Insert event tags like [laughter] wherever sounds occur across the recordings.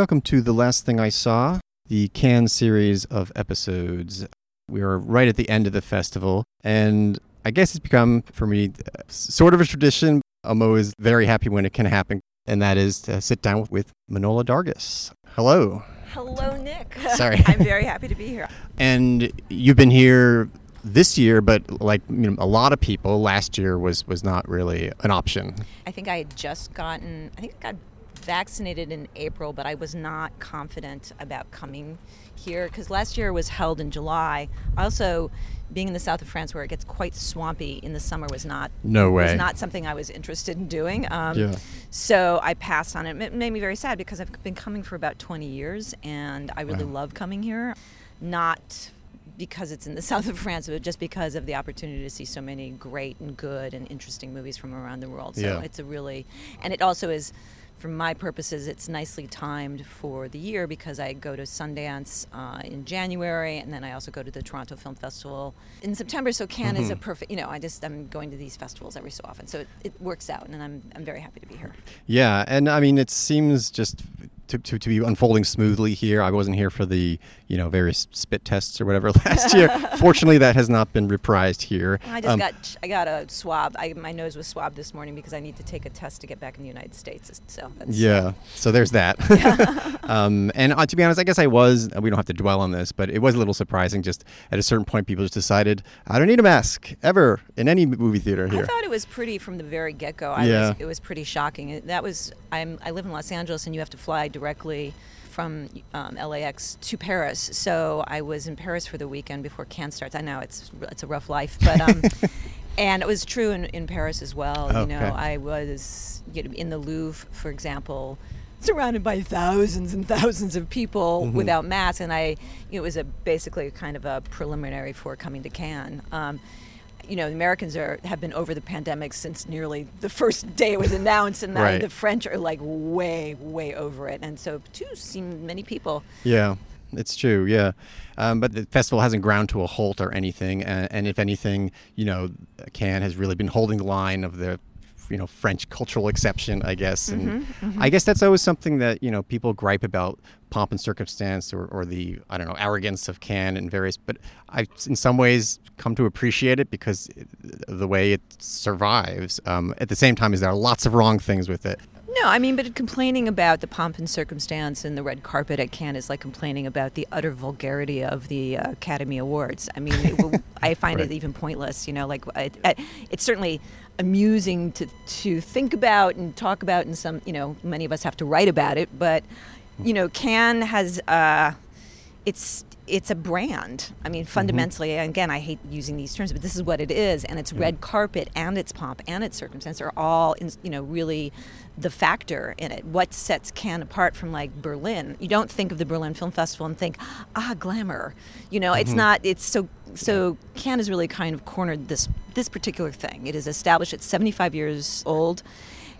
welcome to The Last Thing I Saw, the Cannes series of episodes. We are right at the end of the festival, and I guess it's become, for me, sort of a tradition. I'm always very happy when it can happen, and that is to sit down with Manohla Dargis. Hello. Hello, Nick. [laughs] Sorry. I'm very happy to be here. And you've been here this year, but like you know, a lot of people, last year was was not really an option. I think I had just gotten. I think I got vaccinated in April, but I was not confident about coming here because last year was held in July. Also, being in the south of France where it gets quite swampy in the summer was not No way. was not something I was interested in doing. Um, Yeah. So I passed on it. It made me very sad because I've been coming for about 20 years and I really Wow. love coming here. Not because it's in the [laughs] south of France, but just because of the opportunity to see so many great and good and interesting movies from around the world. So Yeah. it's a really, and it also is, for my purposes, it's nicely timed for the year because I go to Sundance uh, in January and then I also go to the Toronto Film Festival in September. So Cannes is a Mm-hmm. perfect, you know, I just, I'm going to these festivals every so often. So it, it works out and I'm, I'm very happy to be here. Yeah, and I mean, it seems just to, to, to be unfolding smoothly here. I wasn't here for the you know various spit tests or whatever [laughs] last year. [laughs] Fortunately, that has not been reprised here. I just Um, got I got a swab. I, my nose was swabbed this morning because I need to take a test to get back in the United States. So that's, Yeah, so there's that. [laughs] um, and uh, to be honest, I guess I was, we don't have to dwell on this, but it was a little surprising. Just at a certain point, people just decided, I don't need a mask ever in any movie theater here. I thought it was pretty from the very get go. Yeah. was, it was pretty shocking. That was I'm I live in Los Angeles and you have to fly directly from um, LAX to Paris. So I was in Paris for the weekend before Cannes starts. I know it's it's a rough life, but um, [laughs] and it was true in, in Paris as well. You know, I was you know, in the Louvre, for example. Surrounded by thousands and thousands of people Mm-hmm. without masks, and I, you know, it was a basically kind of a preliminary for coming to Cannes. Um, you know, the Americans are have been over the pandemic since nearly the first day it was announced, and now Right. the French are like way, way over it. And so, too, seen many people. Yeah, it's true. Yeah, um, but the festival hasn't ground to a halt or anything, and, and if anything, you know, Cannes has really been holding the line of the, you know, French cultural exception, I guess. And Mm-hmm, I guess that's always something that you know people gripe about pomp and circumstance or, or the I don't know arrogance of Cannes and various. But I've in some ways, come to appreciate it because it, the way it survives. Um, at the same time, is there are lots of wrong things with it. No, I mean, but complaining about the pomp and circumstance and the red carpet at Cannes is like complaining about the utter vulgarity of the uh, Academy Awards. I mean, it, [laughs] I find Right. it even pointless. You know, like it, it, it's certainly amusing to to think about and talk about, and some, you know, many of us have to write about it. But you know, Cannes has. Uh, it's it's a brand. I mean, fundamentally, and again, I hate using these terms, but this is what it is, and it's red carpet and its pomp and its circumstance are all, in, you know, really the factor in it. What sets Cannes apart from like Berlin? You don't think of the Berlin Film Festival and think, ah, glamour. You know, it's not. It's so so. Cannes has really kind of cornered this this particular thing. It is established. It's 75 years old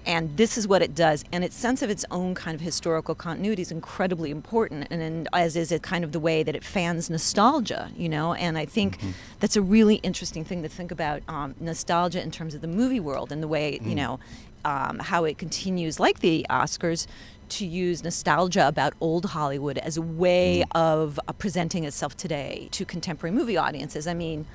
and this is what it does. And its sense of its own kind of historical continuity is incredibly important and, and as is it kind of the way that it fans nostalgia you know? And i think that's a really interesting thing to think about um, nostalgia in terms of the movie world and the way you know um, how it continues like the oscars to use nostalgia about old Hollywood as a way of uh, presenting itself today to contemporary movie audiences. I mean,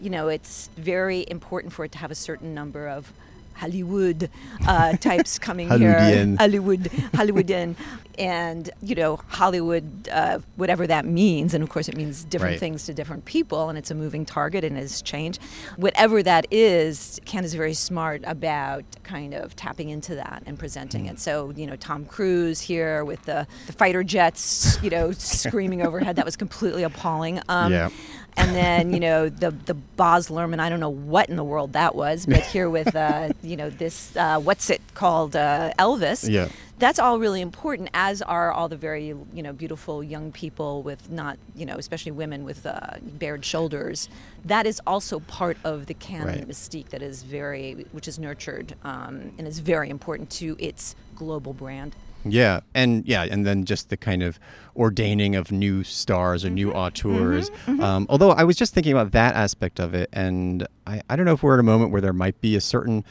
you know, it's very important for it to have a certain number of Hollywood uh, types coming here. Hollywood, Hollywoodian, and you know, Hollywood, uh, whatever that means, and of course, it means different Right. things to different people, and it's a moving target and has changed. Whatever that is, Cannes is very smart about kind of tapping into that and presenting Mm. it. So, you know, Tom Cruise here with the, the fighter jets, you know, [laughs] screaming overhead, that was completely appalling. Um, Yeah. And then you know the the Baz Luhrmann. I don't know what in the world that was, but here with uh, you know this uh, what's it called uh, Elvis. Yeah. That's all really important, as are all the very you know beautiful young people with not you know especially women with uh, bared shoulders. That is also part of the canon Right. mystique that is very which is nurtured um, and is very important to its global brand. Yeah, and yeah, and then just the kind of ordaining of new stars or new mm-hmm. auteurs. Mm-hmm. Mm-hmm. Um, although I was just thinking about that aspect of it, and I, I don't know if we're at a moment where there might be a certain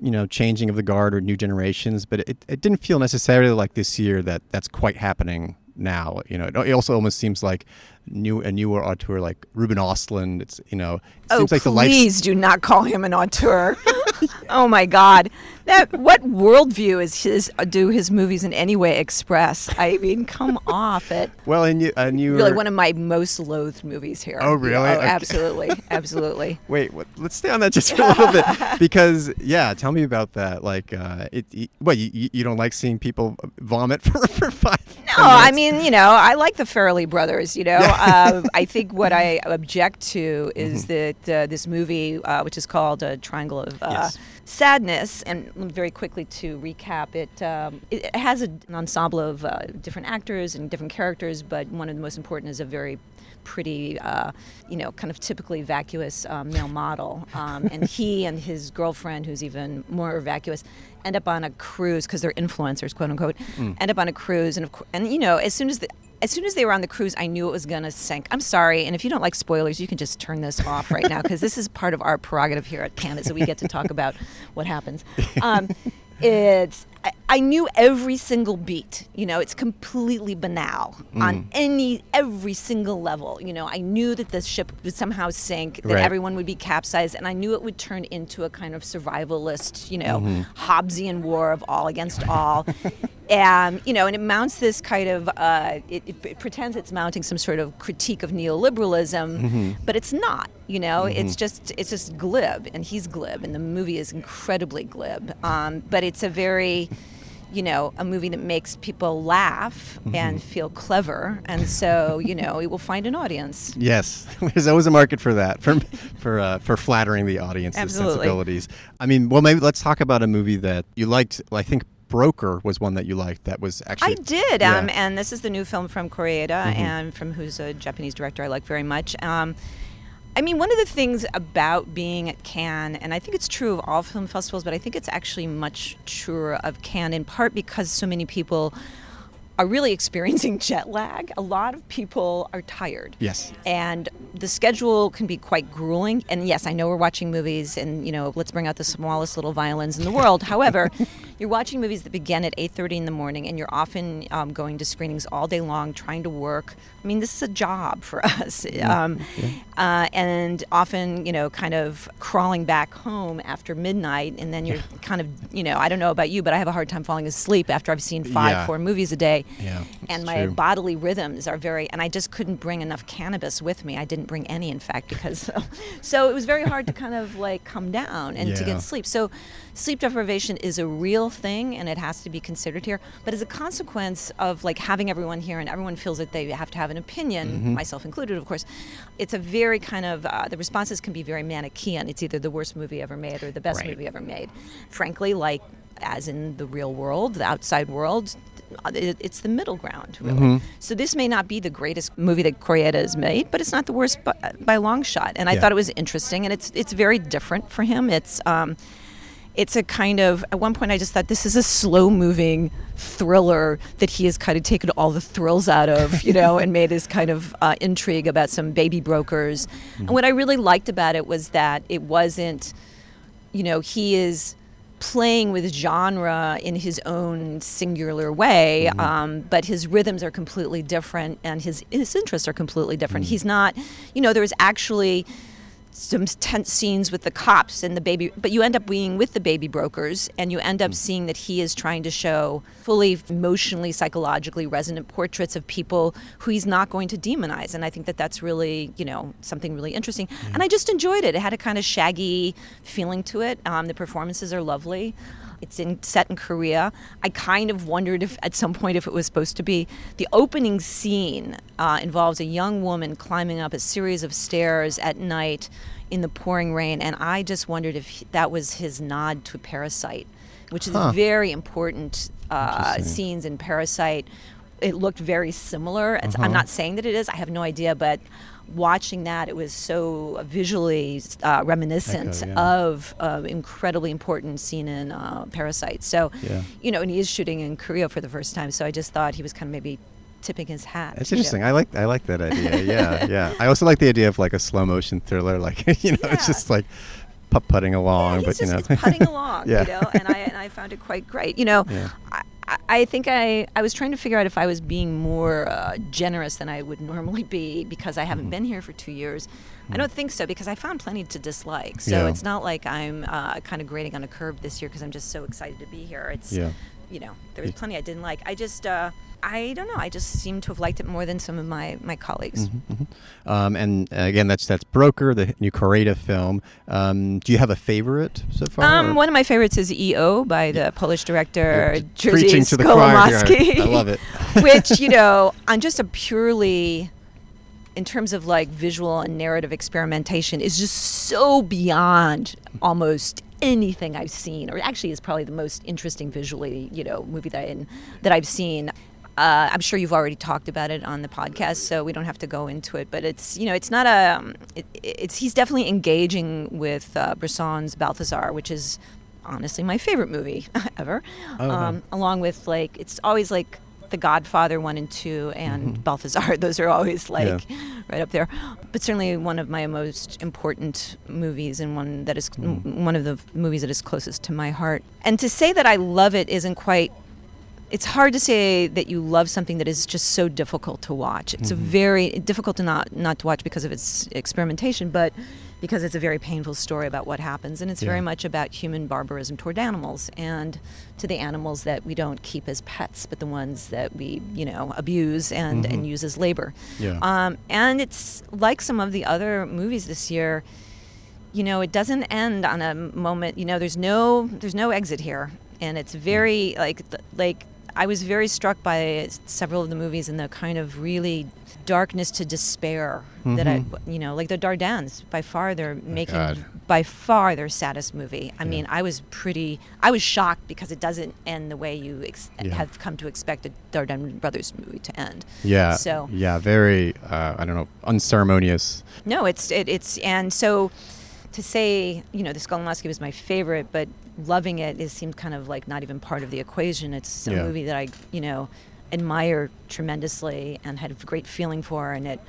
you know, changing of the guard or new generations, but it, it didn't feel necessarily like this year that that's quite happening now. You know, it also almost seems like new a newer auteur like Ruben Ostlund. It's you know, it oh seems like please the life. do not call him an auteur. [laughs] oh my God, that what worldview is his? Do his movies in any way express? I mean, come [laughs] off it. Well, and you and you Really, one of my most loathed movies here. Oh, really? Oh, Okay. absolutely, [laughs] absolutely. Wait, what, let's stay on that just for a little bit because yeah, tell me about that. Like, uh, it, it what you, you don't like seeing people vomit for for five? No, 10 I mean, you know, I like the Farrelly brothers. You know, uh, I think what I [laughs] object to is Mm-hmm. that uh, this movie, uh, which is called uh, Triangle of uh, Yes. Sadness, and very quickly to recap, it um, it has an ensemble of uh, different actors and different characters, but one of the most important is a very pretty, uh, you know, kind of typically vacuous um, male model. Um, and he [laughs] and his girlfriend, who's even more vacuous, end up on a cruise because they're influencers, quote unquote. End up on a cruise, and of course, and you know, as soon as the as soon as they were on the cruise, I knew it was going to sink. I'm sorry, and if you don't like spoilers, you can just turn this off right now because this is part of our prerogative here at Canada, so we get to talk about what happens. Um, it's I, I knew every single beat. You know, it's completely banal on any every single level. You know, I knew that this ship would somehow sink, that Right. everyone would be capsized, and I knew it would turn into a kind of survivalist, you know, Hobbesian war of all against all. [laughs] and you know, and it mounts this kind of uh, it, it, it pretends it's mounting some sort of critique of neoliberalism, but it's not. You know, it's just it's just glib, and he's glib, and the movie is incredibly glib. Um, but it's a very you know, a movie that makes people laugh and feel clever, and so you know, it will find an audience. Yes, [laughs] there's always a market for that, for [laughs] for uh, for flattering the audience's Absolutely. sensibilities. I mean, well, maybe let's talk about a movie that you liked. I think Broker was one that you liked. That was actually I did, yeah. um, and this is the new film from Kore-eda, and from who's a Japanese director I like very much. Um, I mean, one of the things about being at Cannes, and I think it's true of all film festivals, but I think it's actually much truer of Cannes in part because so many people are really [laughs] experiencing jet lag. A lot of people are tired. Yes. And the schedule can be quite grueling. And yes, I know we're watching movies and, you know, let's bring out the smallest little violins in the world. However, [laughs] you're watching movies that begin at 8.30 in the morning and you're often um, going to screenings all day long trying to work. I mean, this is a job for [laughs] us. Um, uh, and often, you know, kind of crawling back home after midnight. And then you're kind of, you know, I don't know about you, but I have a hard time falling asleep after I've seen five, Yeah. four movies a day. Yeah, And my true. bodily rhythms are very, and I just couldn't bring enough cannabis with me. I didn't bring any, in fact, because [laughs] so it was very hard to kind of like come down and to get sleep. So sleep deprivation is a real thing, and it has to be considered here. But as a consequence of like having everyone here, and everyone feels that they have to have an opinion, Mm-hmm. myself included, of course, it's a very kind of uh, the responses can be very manichean. It's either the worst movie ever made or the best Right. movie ever made. Frankly, like as in the real world, the outside world, uh, it's the middle ground, really. Mm-hmm. So this may not be the greatest movie that Kore-eda has made, but it's not the worst by, by long shot. And I Yeah. thought it was interesting, and it's it's very different for him. It's um, it's a kind of at one point I just thought this is a slow moving thriller that he has kind of taken all the thrills out of, you [laughs] know, and made his kind of uh, intrigue about some baby brokers. And what I really liked about it was that it wasn't, you know, he is playing with genre in his own singular way, um, but his rhythms are completely different and his his interests are completely different. He's not, you know, there's actually some tense scenes with the cops and the baby, but you end up being with the baby brokers, and you end up seeing that he is trying to show fully emotionally, psychologically resonant portraits of people who he's not going to demonize. And I think that that's really, you know, something really interesting. And I just enjoyed it. It had a kind of shaggy feeling to it. Um, the performances are lovely. It's in, set in Korea. I kind of wondered if at some point if it was supposed to be. The opening scene uh, involves a young woman climbing up a series of stairs at night in the pouring rain, and I just wondered if he- that was his nod to Parasite, which is Huh. very important uh, scenes in Parasite. It looked very similar. It's, I'm not saying that it is. I have no idea, but watching that, it was so visually uh, reminiscent Echo, yeah. of uh, incredibly important scene in uh, Parasite. So, Yeah. you know, and he is shooting in Korea for the first time. So I just thought he was kind of maybe tipping his hat. To interesting. it. I like I like that idea. Yeah, yeah. I also like the idea of like a slow motion thriller. Like [laughs] you know, it's just like putt putting along, yeah, but you know, it's putting along, [laughs] Yeah. you know, and I and I found it quite great. You know, Yeah. I, I- I think I I was trying to figure out if I was being more uh, generous than I would normally be because I haven't Mhm. been here for two years. I Mm. don't think so because I found plenty to dislike. So Yeah. it's not like I'm uh, kind of grading on a curve this year because I'm just so excited to be here. It's yeah. You know there was plenty I didn't like. I just uh, I don't know. I just seem to have liked it more than some of my my colleagues. Mhm, mhm. Um, and uh, again, that's that's Broker, the new Kore-eda film. Um, do you have a favorite so far? Um, one of my favorites is EO by the Polish director Jerzy preaching to the choir. Skolimowski. I love it. [laughs] [laughs] which you know on just a purely in terms of like visual and narrative experimentation is just so beyond almost anything I've seen or actually is probably the most interesting visually you know movie that I, that I've seen uh, I'm sure you've already talked about it on the podcast, so we don't have to go into it. But it's you know it's not a um, it, it's he's definitely engaging with uh, Bresson's Balthazar, which is honestly my favorite movie [laughs] ever. Oh, um, along with like it's always like The Godfather one and two and Balthazar. [laughs] Those are always like right up there. But certainly one of my most important movies and one that is Mhm. one of the movies that is closest to my heart. And to say that I love it isn't quite it's hard to say that you love something that is just so difficult to watch. It's a Mhm. very difficult to not not to watch because of its experimentation, but because it's a very painful story about what happens, and it's Yeah. very much about human barbarism toward animals and to the animals that we don't keep as pets, but the ones that we you know abuse and Mhm. and use as labor. Yeah. Um, and it's like some of the other movies this year. You know, it doesn't end on a moment. You know, there's no there's no exit here, and it's very like like I was very struck by several of the movies and the kind of really darkness to despair that I Mhm. you know like the Dardennes by far they're making God. by far their saddest movie. I Yeah. mean, I was pretty I was shocked because it doesn't end the way you ex- Yeah. have come to expect a Dardenne brothers movie to end. yeah. so- yeah, very. Uh, I don't know, unceremonious. No, it's it, it's and so to say you know the Skolimowski was my favorite, but loving it, it seemed kind of like not even part of the equation. It's a Yeah. movie that I you know admire tremendously and had a great feeling for, and it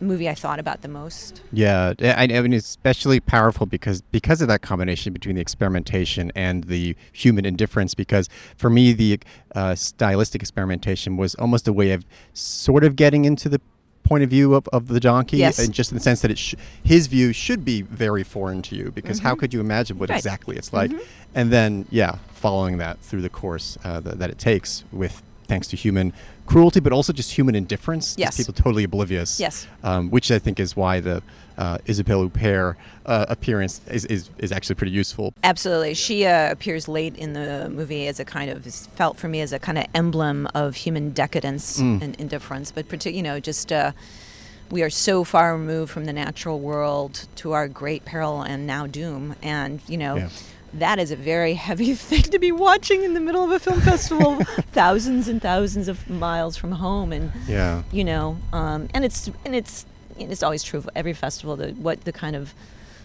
the movie I thought about the most. Yeah, I, I mean, it's especially powerful because because of that combination between the experimentation and the human indifference. Because for me, the uh, stylistic experimentation was almost a way of sort of getting into the point of view of, of the donkey, Yes. and just in the sense that it sh- his view should be very foreign to you. Because how Mhm. could you imagine what Right. exactly it's like? Mhm. And then, yeah, following that through the course uh, th- that it takes with thanks to human cruelty, but also just human indifference. Yes. people totally oblivious Yes. um, which I think is why the uh, Isabelle Huppert uh, appearance is, is, is actually pretty useful. Absolutely. She uh, appears late in the movie as a kind of, felt for me as a kind of emblem of human decadence Mm. and indifference. But, partic- you know, just uh, we are so far removed from the natural world to our great peril and now doom. And, you know, Yeah. That is a very heavy [laughs] thing to be watching in the middle of a film festival, [laughs] thousands and thousands of miles from home. And, Yeah. you know um, and it's and it's and it's always true of every festival that what the kind of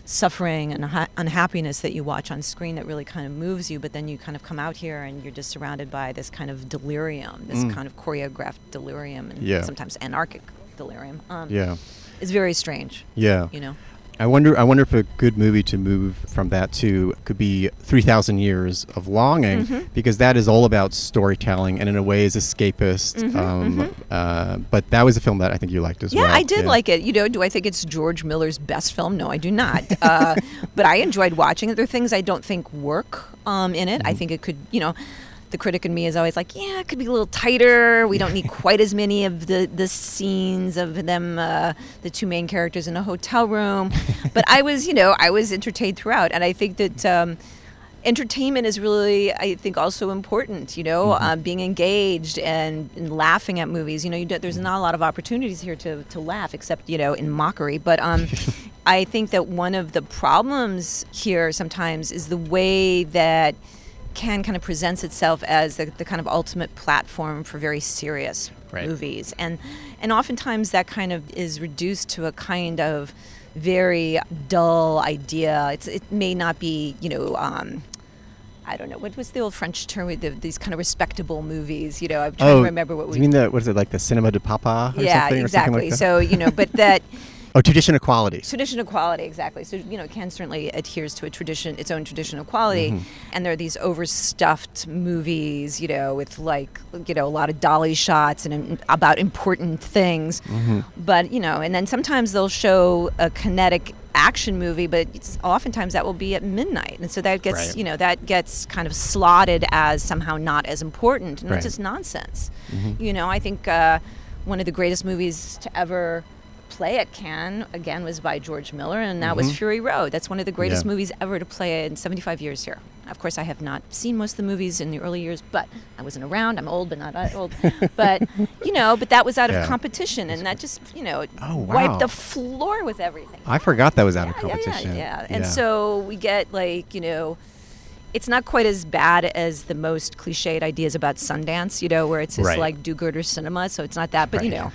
suffering and ha- unhappiness that you watch on screen that really kind of moves you but then you kind of come out here and you're just surrounded by this kind of delirium this Mm. kind of choreographed delirium and Yeah. sometimes anarchic delirium um, Yeah. it's very strange Yeah. you know I wonder. I wonder if a good movie to move from that to could be Three Thousand Years of Longing, Mhm. because that is all about storytelling and in a way is escapist. Mhm, um, mhm. Uh, but that was a film that I think you liked as well. yeah, well. I did like it. You know, do I think it's George Miller's best film? No, I do not. [laughs] Uh, but I enjoyed watching it. There are things I don't think work um, in it. I Mhm. think it could, you know, the critic in me is always like, yeah, it could be a little tighter. We don't need [laughs] quite as many of the, the scenes of them, uh, the two main characters in a hotel room. [laughs] but I was, you know, I was entertained throughout. And I think that. Um, entertainment is really i think also important you know Mhm. um, being engaged and, and laughing at movies you know you do, there's not a lot of opportunities here to, to laugh except you know in mockery but um, [laughs] i think that one of the problems here sometimes is the way that Cannes kind of presents itself as the, the kind of ultimate platform for very serious Right. movies and and oftentimes that kind of is reduced to a kind of very dull idea it's it may not be you know um, I don't know what was the old French term with the, these kind of respectable movies. You know, I'm trying Oh, to remember what we you mean the what is it like the cinema de papa or yeah, something? or something exactly. like that? so you know, but that [laughs] Oh, tradition of quality. tradition of quality exactly. So you know Cannes certainly adheres to a tradition its own tradition of quality. And there are these overstuffed movies you know with like you know a lot of dolly shots and um, about important things. But you know and then sometimes they'll show a kinetic action movie but it's, oftentimes that will be at midnight. And so that gets Right. you know that gets kind of slotted as somehow not as important. And Right. that's just nonsense. You know i think uh, one of the greatest movies to ever play at Cannes again was by George Miller, and that was mm-hmm. Fury Road. That's one of the greatest Yeah. movies ever to play in 75 years here. Of course, I have not seen most of the movies in the early years, but I wasn't around. I'm old, but not old. [laughs] but you know, but that was out of competition, and that just you know Oh, wow. wiped the floor with everything. I forgot that was out of Yeah, yeah, competition. Yeah, yeah. And so we get like, you know, it's not quite as bad as the most cliched ideas about Sundance, you know, where it's just Right. like do-gooder cinema. So it's not that, but you Right. know,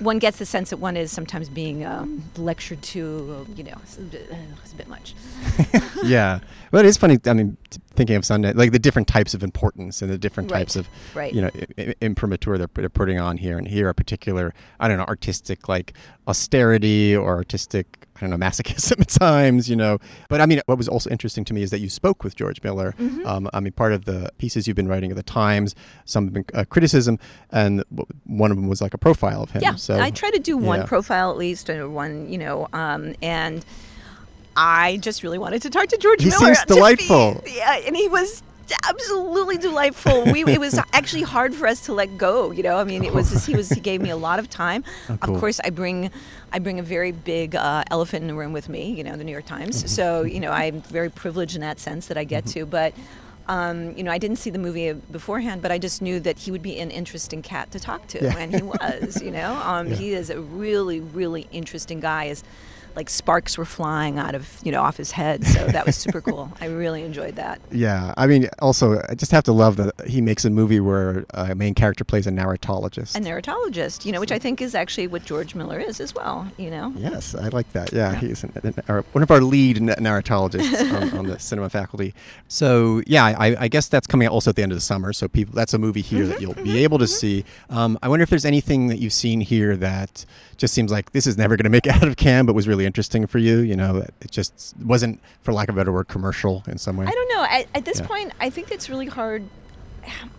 one gets the sense that one is sometimes being um, lectured to, you know, it's a bit, uh, a bit much. [laughs] yeah. Well, it is funny. I mean, thinking of Sunday, like the different types of importance and the different Right. types of, Right. you know, imprimatur they're, they're putting on here. And here, a particular, I don't know, artistic like austerity or artistic, I don't know, [laughs] masochism at times, you know. But I mean, what was also interesting to me is that you spoke with George Miller. Mm-hmm. Um, I mean, part of the pieces you've been writing at the Times, some have been uh, criticism, and one of them was like a profile of him. Yeah, So I try to do one yeah. profile at least, or one, you know, um, and I just really wanted to talk to George He Miller. seems to be- delightful. yeah, and he was absolutely delightful. We, it was [laughs] actually hard for us to let go. You know, I mean, it was just, he was he gave me a lot of time. [laughs] Oh, cool. Of course, I bring I bring a very big uh, elephant in the room with me. You know, the New York Times. Mm-hmm. So you know, I'm very privileged in that sense that I get to, but. Um, you know, I didn't see the movie beforehand, but I just knew that he would be an interesting cat to talk to, Yeah. and he was. You know, [laughs] um, Yeah. he is a really, really interesting guy. Is like sparks were flying out of you know off his head, so that was super cool. [laughs] I really enjoyed that. Yeah, I mean, also, I just have to love that he makes a movie where a main character plays a narratologist. A narratologist, you know, which I think is actually what George Miller is as well. You know, Yes, I like that. Yeah, Yeah. he's an, an, our, one of our lead narratologists [laughs] on, on the cinema faculty. So yeah, I, I guess that's coming out also at the end of the summer. So people, that's a movie here that mm-hmm, you'll be mm-hmm, able to mm-hmm. see. Um, I wonder if there's anything that you've seen here that just seems like this is never going to make it out of Cannes, but was really interesting for you. You know, it just wasn't, for lack of a better word, commercial in some way. I don't know. At, at this Yeah. point, I think it's really hard.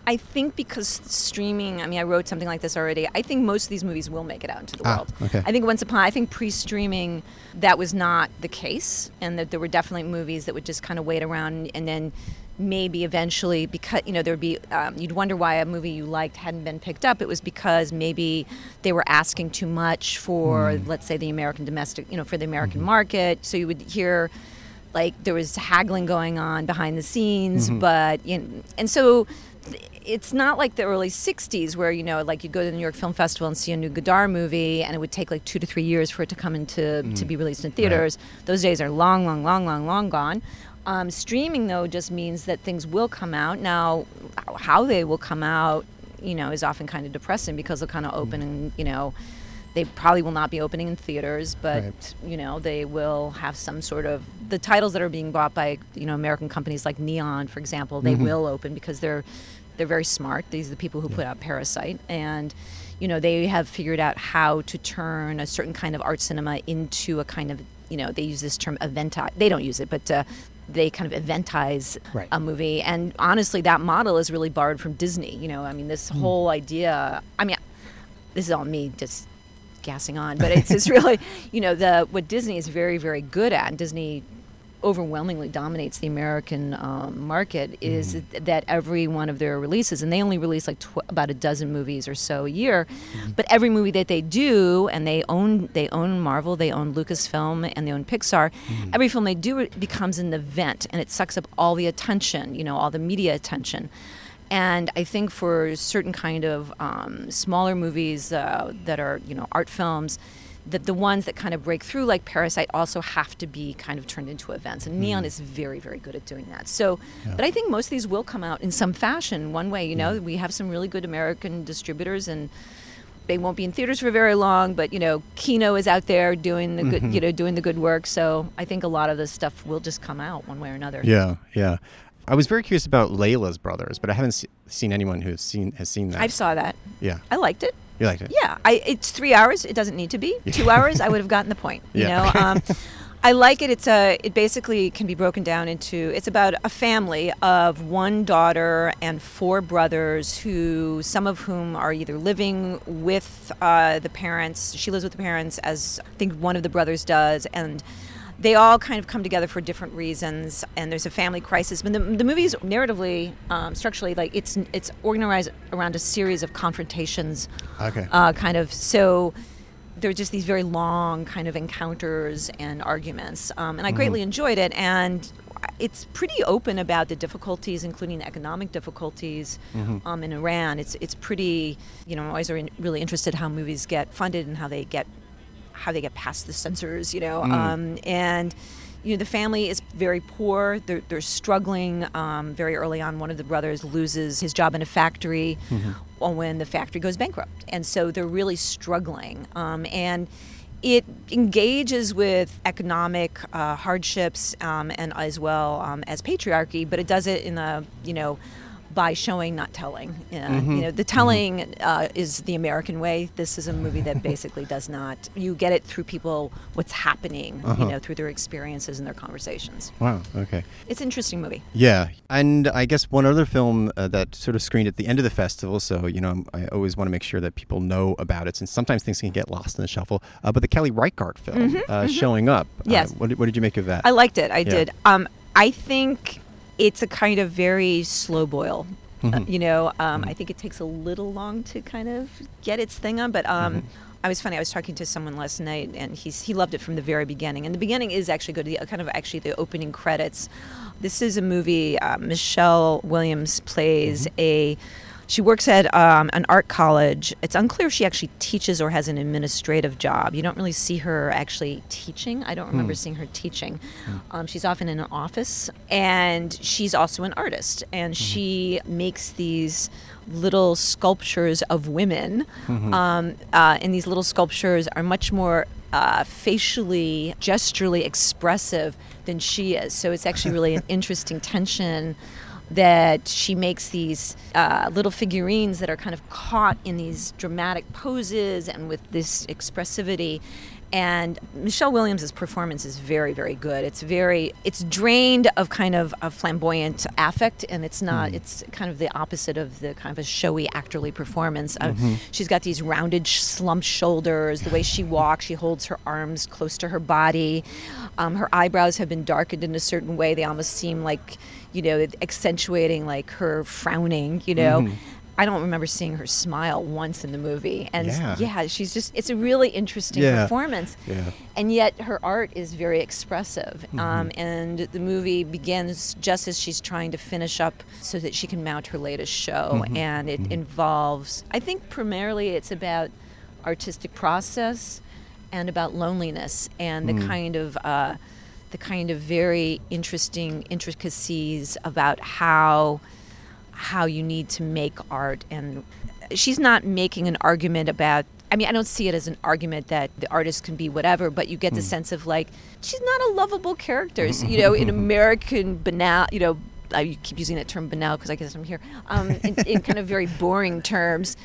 I think because streaming, I mean, I wrote something like this already. I think most of these movies will make it out into the Ah, world. okay. I think once upon, I think pre-streaming, that was not the case, and that there were definitely movies that would just kind of wait around and then maybe eventually because you know there would be um, you'd wonder why a movie you liked hadn't been picked up it was because maybe they were asking too much for let's say the american domestic you know for the american market so you would hear like there was haggling going on behind the scenes mm-hmm. but you know, and so it's not like the early 60s where you know like you go to the new york film festival and see a new godard movie and it would take like two to three years for it to come into mm-hmm. to be released in theaters. Those days are long long long long long gone. Um, streaming though just means that things will come out. Now how they will come out you know is often kind of depressing because they'll kind of open mm-hmm. and you know they probably will not be opening in theaters, but Right. you know they will have some sort of the titles that are being bought by you know American companies like Neon, for example. They will open because they're they're very smart. These are the people who put out Parasite, and you know they have figured out how to turn a certain kind of art cinema into a kind of you know they use this term eventi. They don't use it, but uh, they kind of eventize Right. a movie. And honestly, that model is really borrowed from Disney. You know, I mean, this whole idea. I mean, this is all me just gassing on, but it's just [laughs] really, you know, the what Disney is very, very good at, and Disney overwhelmingly dominates the American um, market, is mm-hmm. that every one of their releases, and they only release like tw- about a dozen movies or so a year, mm-hmm. but every movie that they do, and they own they own Marvel, they own Lucasfilm, and they own Pixar. Mm-hmm. Every film they do becomes an event, and it sucks up all the attention, you know, all the media attention. And I think for certain kind of um, smaller movies uh, that are, you know, art films, that the ones that kind of break through, like Parasite, also have to be kind of turned into events. And Neon is very, very good at doing that. So, but I think most of these will come out in some fashion, one way. You know, we have some really good American distributors, and they won't be in theaters for very long. But you know, Kino is out there doing the good, you know, doing the good work. So I think a lot of this stuff will just come out one way or another. Yeah, yeah. I was very curious about Leila's brothers, but I haven't se- seen anyone who's seen has seen that. I saw that. yeah. I liked it. You liked it? Yeah, I, it's three hours. It doesn't need to be [laughs] two hours. I would have gotten the point. You [laughs] Yeah. know, um, I like it. It's a. It basically can be broken down into. It's about a family of one daughter and four brothers, who some of whom are either living with uh, the parents. She lives with the parents, as I think one of the brothers does, and they all kind of come together for different reasons and there's a family crisis. But the, the movie's narratively um, structurally like it's it's organized around a series of confrontations Okay. uh, kind of so there are just these very long kind of encounters and arguments um, and i greatly enjoyed it and it's pretty open about the difficulties including economic difficulties um, in iran. It's it's pretty you know i'm always re- really interested how movies get funded and how they get how they get past the censors, you know. Um, and you know, the family is very poor. They're, they're struggling. Um, very early on, one of the brothers loses his job in a factory or when the factory goes bankrupt, and so they're really struggling. Um, and it engages with economic uh, hardships um, and as well um, as patriarchy, but it does it in a you know by showing, not telling. Uh, You know, the telling uh, is the American way. This is a movie that basically does not. You get it through people, what's happening, you know, through their experiences and their conversations. wow. Okay. It's an interesting movie. Yeah, and I guess one other film uh, that sort of screened at the end of the festival. So you know, I always want to make sure that people know about it, since sometimes things can get lost in the shuffle. Uh, but the Kelly Reichardt film, uh, showing up. Mm-hmm, Yes. Uh, what, did, what did you make of that? I liked it. I Yeah. did. Um, I think it's a kind of very slow boil. Uh, you know, um, I think it takes a little long to kind of get its thing on, but um, I was funny. I was talking to someone last night, and he's he loved it from the very beginning. And the beginning is actually good. The kind of actually the opening credits. This is a movie. Uh, Michelle Williams plays a. She works at um, an art college. It's unclear if she actually teaches or has an administrative job. You don't really see her actually teaching. I don't remember seeing her teaching. Um, she's often in an office, and she's also an artist. And she makes these little sculptures of women, um, uh, and these little sculptures are much more uh, facially, gesturally expressive than she is. So it's actually really an [laughs] interesting tension that she makes these uh, little figurines that are kind of caught in these dramatic poses and with this expressivity. And Michelle Williams' performance is very, very good. It's very, it's drained of kind of a flamboyant affect, and it's not. It's kind of the opposite of the kind of a showy, actorly performance. Uh, she's got these rounded, slumped shoulders. The way she walks, she holds her arms close to her body. Um, her eyebrows have been darkened in a certain way. They almost seem like, you know, accentuating like her frowning. You know. I don't remember seeing her smile once in the movie, and Yeah. she's just—it's a really interesting Yeah. performance Yeah. and yet her art is very expressive. Mm-hmm. Um, and the movie begins just as she's trying to finish up so that she can mount her latest show. Mm-hmm. And it involves, I think, primarily it's about artistic process and about loneliness and Mm. the kind of. Uh, the kind of very interesting intricacies about how how you need to make art and she's not making an argument about I mean I don't see it as an argument that the artist can be whatever but you get the sense of like she's not a lovable character. [laughs] You know in American banal you know I keep using that term banal because I guess I'm here um, in, in kind of very boring terms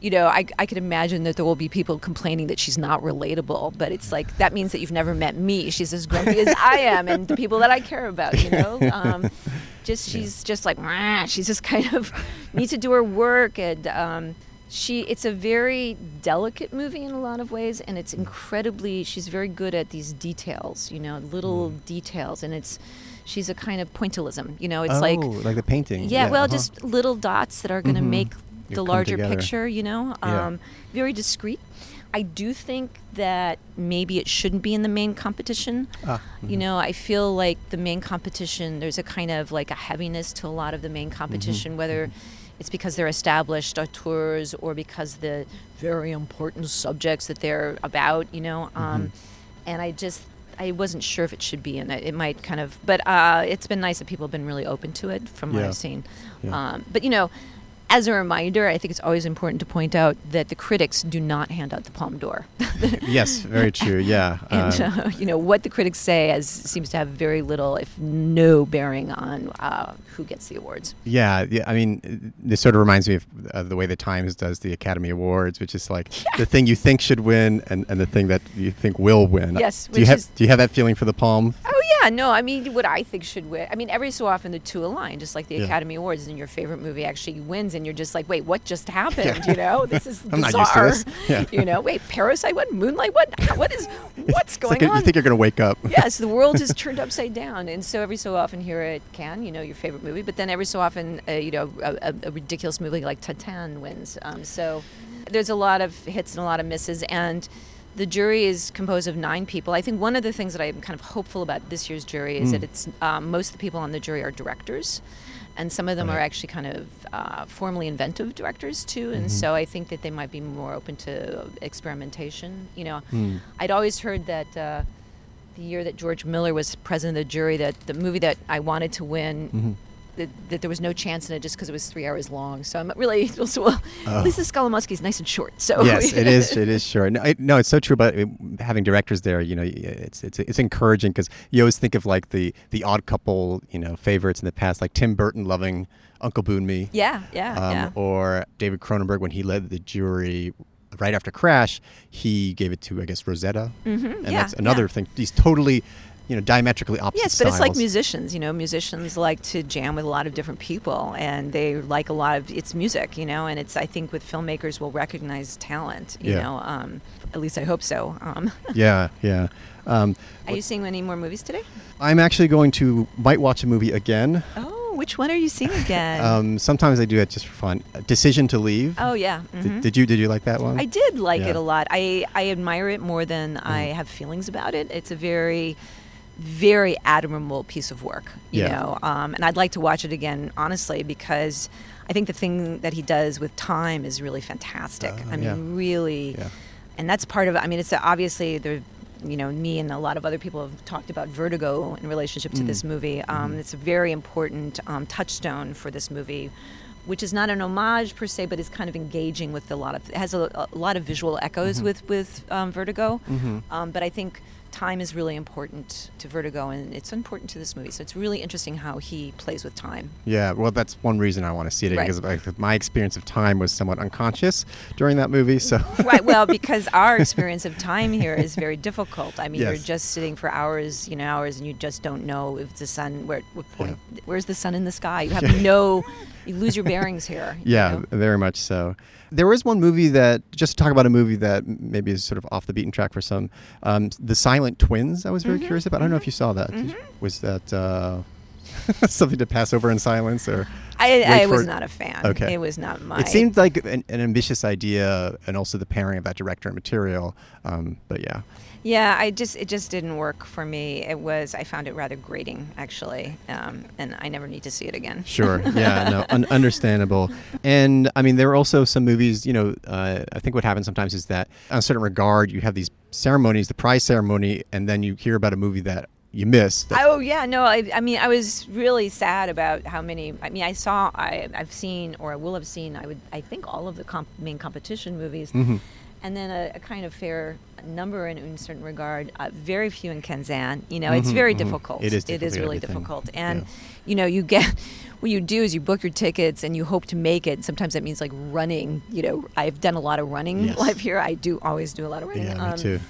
you know, I, I could imagine that there will be people complaining that she's not relatable, but it's like that means that you've never met me. She's as grumpy as I am, and the people that I care about. You know, [laughs] um, just she's just like she's just kind of [laughs] needs to do her work, and um, she. It's a very delicate movie in a lot of ways, and it's incredibly. She's very good at these details. You know, little details, and it's. She's a kind of pointillism. You know, it's oh, like like the painting. yeah, well, uh-huh. just little dots that are going to Mhm. make the larger together. picture, you know? Yeah. Um, very discreet. I do think that maybe it shouldn't be in the main competition. Ah, You know, I feel like the main competition, there's a kind of like a heaviness to a lot of the main Mm-hmm. competition, whether it's because they're established auteurs or because the very important subjects that they're about, you know? Mm-hmm. Um, and I just, I wasn't sure if it should be in it. It might kind of, but uh, it's been nice that people have been really open to it from what I've seen. Yeah. Um, but you know, as a reminder, I think it's always important to point out that the critics do not hand out the Palme d'Or. [laughs] yes, very true. Yeah. and Um, uh, you know what the critics say as seems to have very little, if no, bearing on uh, who gets the awards. Yeah, yeah. I mean, this sort of reminds me of uh, the way the Times does the Academy Awards, which is like [laughs] the thing you think should win and, and the thing that you think will win. Yes, Do you have is- Do you have that feeling for the Palme? Oh yeah, no, I mean what I think should win. I mean every so often the two align, just like the Yeah. Academy Awards, and your favorite movie actually wins, and you're just like, wait, what just [laughs] happened? You know, this is [laughs] bizarre. not used to this. [laughs] Yeah. You know, wait, Parasite, what? Moonlight, what? What is? What's going like you on? think you're going to wake up. yes, the world is turned upside down, and so every so often here at Cannes, you know, your favorite movie, but then every so often, uh, you know, a, a, a ridiculous movie like Titane wins. Um, so there's a lot of hits and a lot of misses, and the jury is composed of nine people. I think one of the things that I'm kind of hopeful about this year's jury is Mm. that it's um, most of the people on the jury are directors. And some of them are actually kind of uh, formally inventive directors too, and Mhm. so I think that they might be more open to experimentation. You know, Hmm. I'd always heard that uh, the year that George Miller was president of the jury, that the movie that I wanted to win, Mhm. That, that there was no chance in it just because it was three hours long. So I'm really [laughs] also, well, Oh. at least the Skolimowski's nice and short. So yes, it is. It is [laughs] sure. No, it, no, it's so true about uh, having directors there. You know, it's it's it's encouraging because you always think of like the the odd couple, you know, favorites in the past, like Tim Burton loving Uncle Boonmee. Yeah, yeah, um, yeah. or David Cronenberg when he led the jury right after Crash, he gave it to I guess Rosetta, Mm-hmm. and yeah, that's another yeah. thing. These totally, you know, diametrically opposite. Yes, but it's like musicians. You know, musicians like to jam with a lot of different people, and they like a lot of it's music. You know, and it's I think with filmmakers will recognize talent. You Yeah. know, um, at least I hope so. Um, [laughs] Yeah, yeah. Um, are you seeing any more movies today? I'm actually going to might watch a movie again. Oh, which one are you seeing [laughs] again? Um, sometimes I do it just for fun. Decision to Leave. oh yeah. Did, mhm. did you did you like that one? I did like Yeah. it a lot. I, I admire it more than I Mhm. have feelings about it. It's a very, very admirable piece of work, you Yeah. know. Um, and I'd like to watch it again, honestly, because I think the thing that he does with time is really fantastic. Oh, I mean, yeah. really, Yeah. and that's part of. it. I mean, it's obviously there. You know, me and a lot of other people have talked about Vertigo in relationship to Mm. this movie. Um, Mhm. It's a very important um, touchstone for this movie, which is not an homage per se, but is kind of engaging with a lot of. It has a, a lot of visual echoes Mhm. with with um, Vertigo. Mhm. Um, but I think time is really important to Vertigo, and it's important to this movie. So it's really interesting how he plays with time. Yeah, well, that's one reason I want to see it Right. because like, my experience of time was somewhat unconscious during that movie. So [laughs] right. Well, because our experience of time here is very difficult. I mean, you're just sitting for hours, you know, hours, and you just don't know if the sun where point where's the sun in the sky. You have [laughs] no, you lose your bearings here. yeah, know? very much so. There was one movie that just to talk about a movie that maybe is sort of off the beaten track for some. Um, the Silent Twins. I was very Mhm, curious about. I don't know if you saw that. Mhm. Was that uh, [laughs] something to pass over in silence or? I, I was it- not a fan. Okay. It was not my. It seemed like an, an ambitious idea, and also the pairing of that director and material. Um, but yeah, Yeah, I just it just didn't work for me. It was I found it rather grating actually, um, and I never need to see it again. Sure. [laughs] Yeah. No. Un- understandable. And I mean, there are also some movies. You know, uh, I think what happens sometimes is that, on a certain regard, you have these ceremonies, the prize ceremony, and then you hear about a movie that you missed. that- Oh yeah, no. I, I mean, I was really sad about how many. I mean, I saw, I, I've seen, or I will have seen. I would, I think, all of the comp, main competition movies, Mhm. and then a, a kind of fair number in, a certain regard. Uh, very few in Quinzaine. You know, it's Mhm, very mhm. difficult. It is It is really everything. difficult, and Yeah. you know, you get. [laughs] What you do is you book your tickets and you hope to make it. Sometimes that means like running. You know, I've done a lot of running Yes. live here. I do always do a lot of running. Yeah, me Um, too.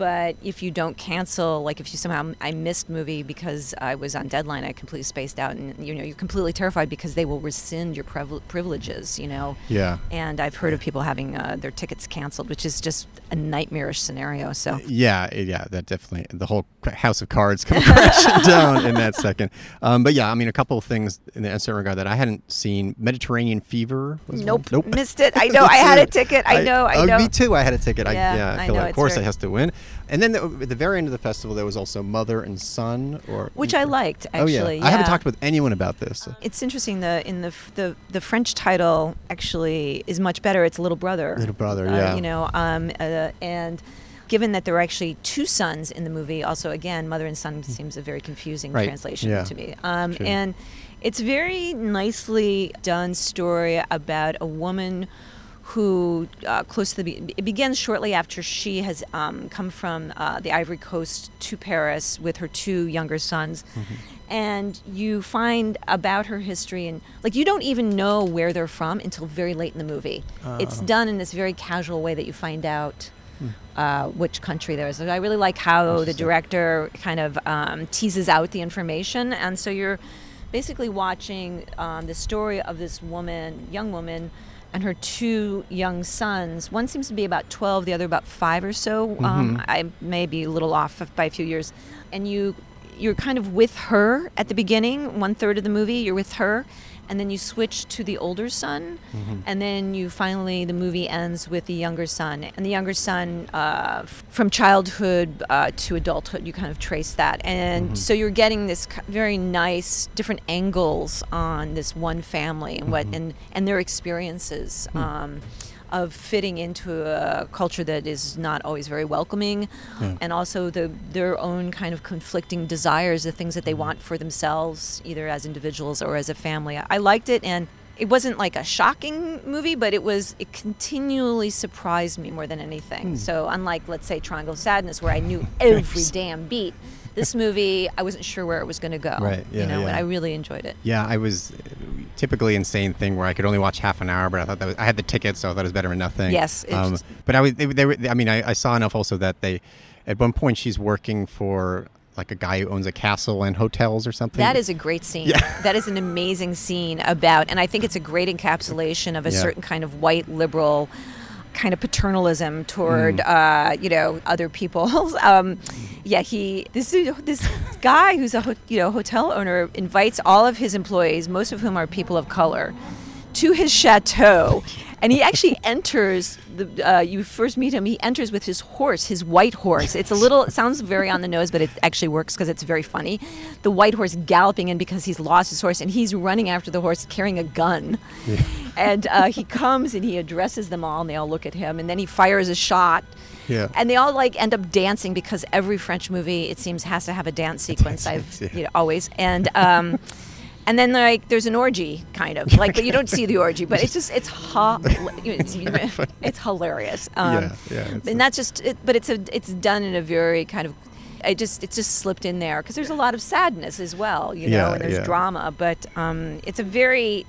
But if you don't cancel, like if you somehow I missed movie because I was on deadline, I completely spaced out, and you know you're completely terrified because they will rescind your priv- privileges, you know. Yeah. And I've heard of people having uh, their tickets canceled, which is just a nightmarish scenario. So Yeah, yeah, that definitely the whole house of cards [laughs] come crashing [laughs] down in that second. Um, but yeah, I mean, a couple of things in a certain regard that I hadn't seen. Mediterranean Fever. One. nope, Nope. missed it. I [laughs] know. I had a ticket. I know. I oh, know. Me too. I had a ticket. I, Yeah, yeah, I I know, like, of course very- it has to win. And then the, at the very end of the festival, there was also Mother and Son, or Which I liked Oh actually. yeah, I haven't talked with anyone about this. It's interesting. The in the the the French title actually is much better. It's Little Brother. Little Brother, Uh, yeah. You know, um, uh, and given that there are actually two sons in the movie, also again, mother and son seems a very confusing Right. translation Yeah. to me. Um, and it's a very nicely done story about a woman who, uh, close to the, it begins shortly after she has um, come from uh, the Ivory Coast to Paris with her two younger sons. And you find about her history, and like you don't even know where they're from until very late in the movie. It's done in this very casual way that you find out uh, which country there is. So I really like how the director kind of um, teases out the information, and so you're basically watching um, the story of this woman, young woman, and her two young sons. One seems to be about 12, the other about five or so. Um, I may be a little off by a few years, and you you're kind of with her at the beginning, one third of the movie. You're with her. And then you switch to the older son, and then you finally the movie ends with the younger son. And the younger son, uh, from childhood uh, to adulthood, you kind of trace that. And so you're getting this very nice different angles on this one family and what and and their experiences. Um, of fitting into a culture that is not always very welcoming, hmm. and also the their own kind of conflicting desires, the things that they want for themselves, either as individuals or as a family. I liked it, and it wasn't like a shocking movie, but it was it continually surprised me more than anything. Hmm. So unlike let's say Triangle of Sadness, where I knew [laughs] every damn beat. This movie, I wasn't sure where it was going to go. Right, yeah, you know, yeah. and I really enjoyed it. Yeah, I was typically insane thing where I could only watch half an hour, but I thought that was, I had the ticket, so I thought it was better than nothing. Yes, it um, was- but I was they, they were. I mean, I, I saw enough also that they, at one point, she's working for like a guy who owns a castle and hotels or something. That is a great scene. Yeah. [laughs] That is an amazing scene about, and I think it's a great encapsulation of a Yeah. certain kind of white liberal kind of paternalism toward, Mm. uh, you know, other people. [laughs] um, yeah, he this this guy who's a ho- you know hotel owner invites all of his employees, most of whom are people of color, to his chateau. And he actually enters the. Uh, you first meet him. He enters with his horse, his white horse. It's a little. It sounds very on the nose, but it actually works because it's very funny. The white horse galloping in because he's lost his horse, and he's running after the horse carrying a gun. And uh, he comes and he addresses them all, and they all look at him, and then he fires a shot. Yeah. And they all like end up dancing because every French movie, it seems, has to have a dance sequence. I've yeah. you know, always and. Um, And then like there's an orgy kind of like but you don't see the orgy but it's just it's ha- it's, [laughs] it's hilarious um, Yeah, yeah, it's and that's just it, but it's a it's done in a very kind of I just it's just slipped in there because there's a lot of sadness as well you know Yeah, and there's yeah. drama but um, it's a very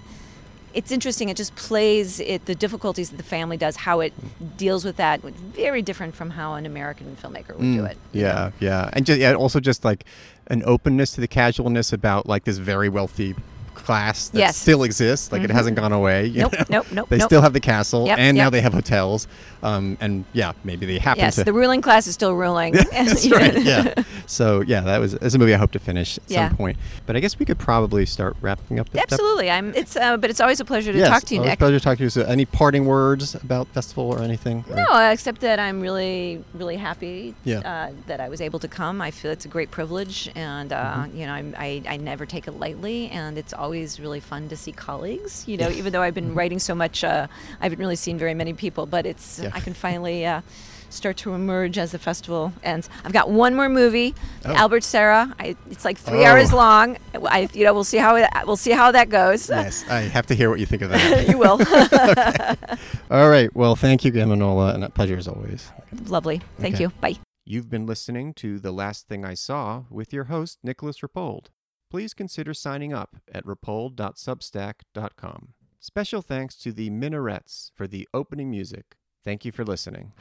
it's interesting it just plays it the difficulties that the family does how it deals with that very different from how an American filmmaker would do Mm, it. Yeah, yeah, and just yeah, also just like an openness to the casualness about like this very wealthy class that Yes. still exists. Like it Mhm. hasn't gone away. you Nope, know? nope, nope, They nope. still have the castle, Yep, and now they have hotels. Um, and yeah, maybe they happen yes to. the ruling class is still ruling [laughs] [laughs] That's right. Yeah. So yeah, that was that's a movie I hope to finish at Yeah. some point. But I guess we could probably start wrapping up. this Absolutely, I'm. It's uh, but it's always a pleasure to Yes, talk to you, always a Nick. pleasure to talk to you. So, any parting words about festival or anything? Or- No, except that I'm really, really happy Yeah. uh, that I was able to come. I feel it's a great privilege, and uh, Mm-hmm. you know, I'm, I I never take it lightly, and it's always really fun to see colleagues. You know, even though I've been writing so much, uh, I haven't really seen very many people, but it's Mm-hmm. Yeah. I can finally. Uh, Start to emerge as the festival ends. I've got one more movie, Oh. Albert Serra. I, it's like three Oh. hours long. I, you know, we'll see how it, we'll see how that goes. [laughs] Yes, I have to hear what you think of that. [laughs] you will. [laughs] All right. Well, thank you, Gamanola, and a pleasure as always. Lovely. Thank Okay. you. Bye. You've been listening to The Last Thing I Saw with your host, Nicolas Rapold. Please consider signing up at rapold.substack.com. Special thanks to the Minarets for the opening music. Thank you for listening.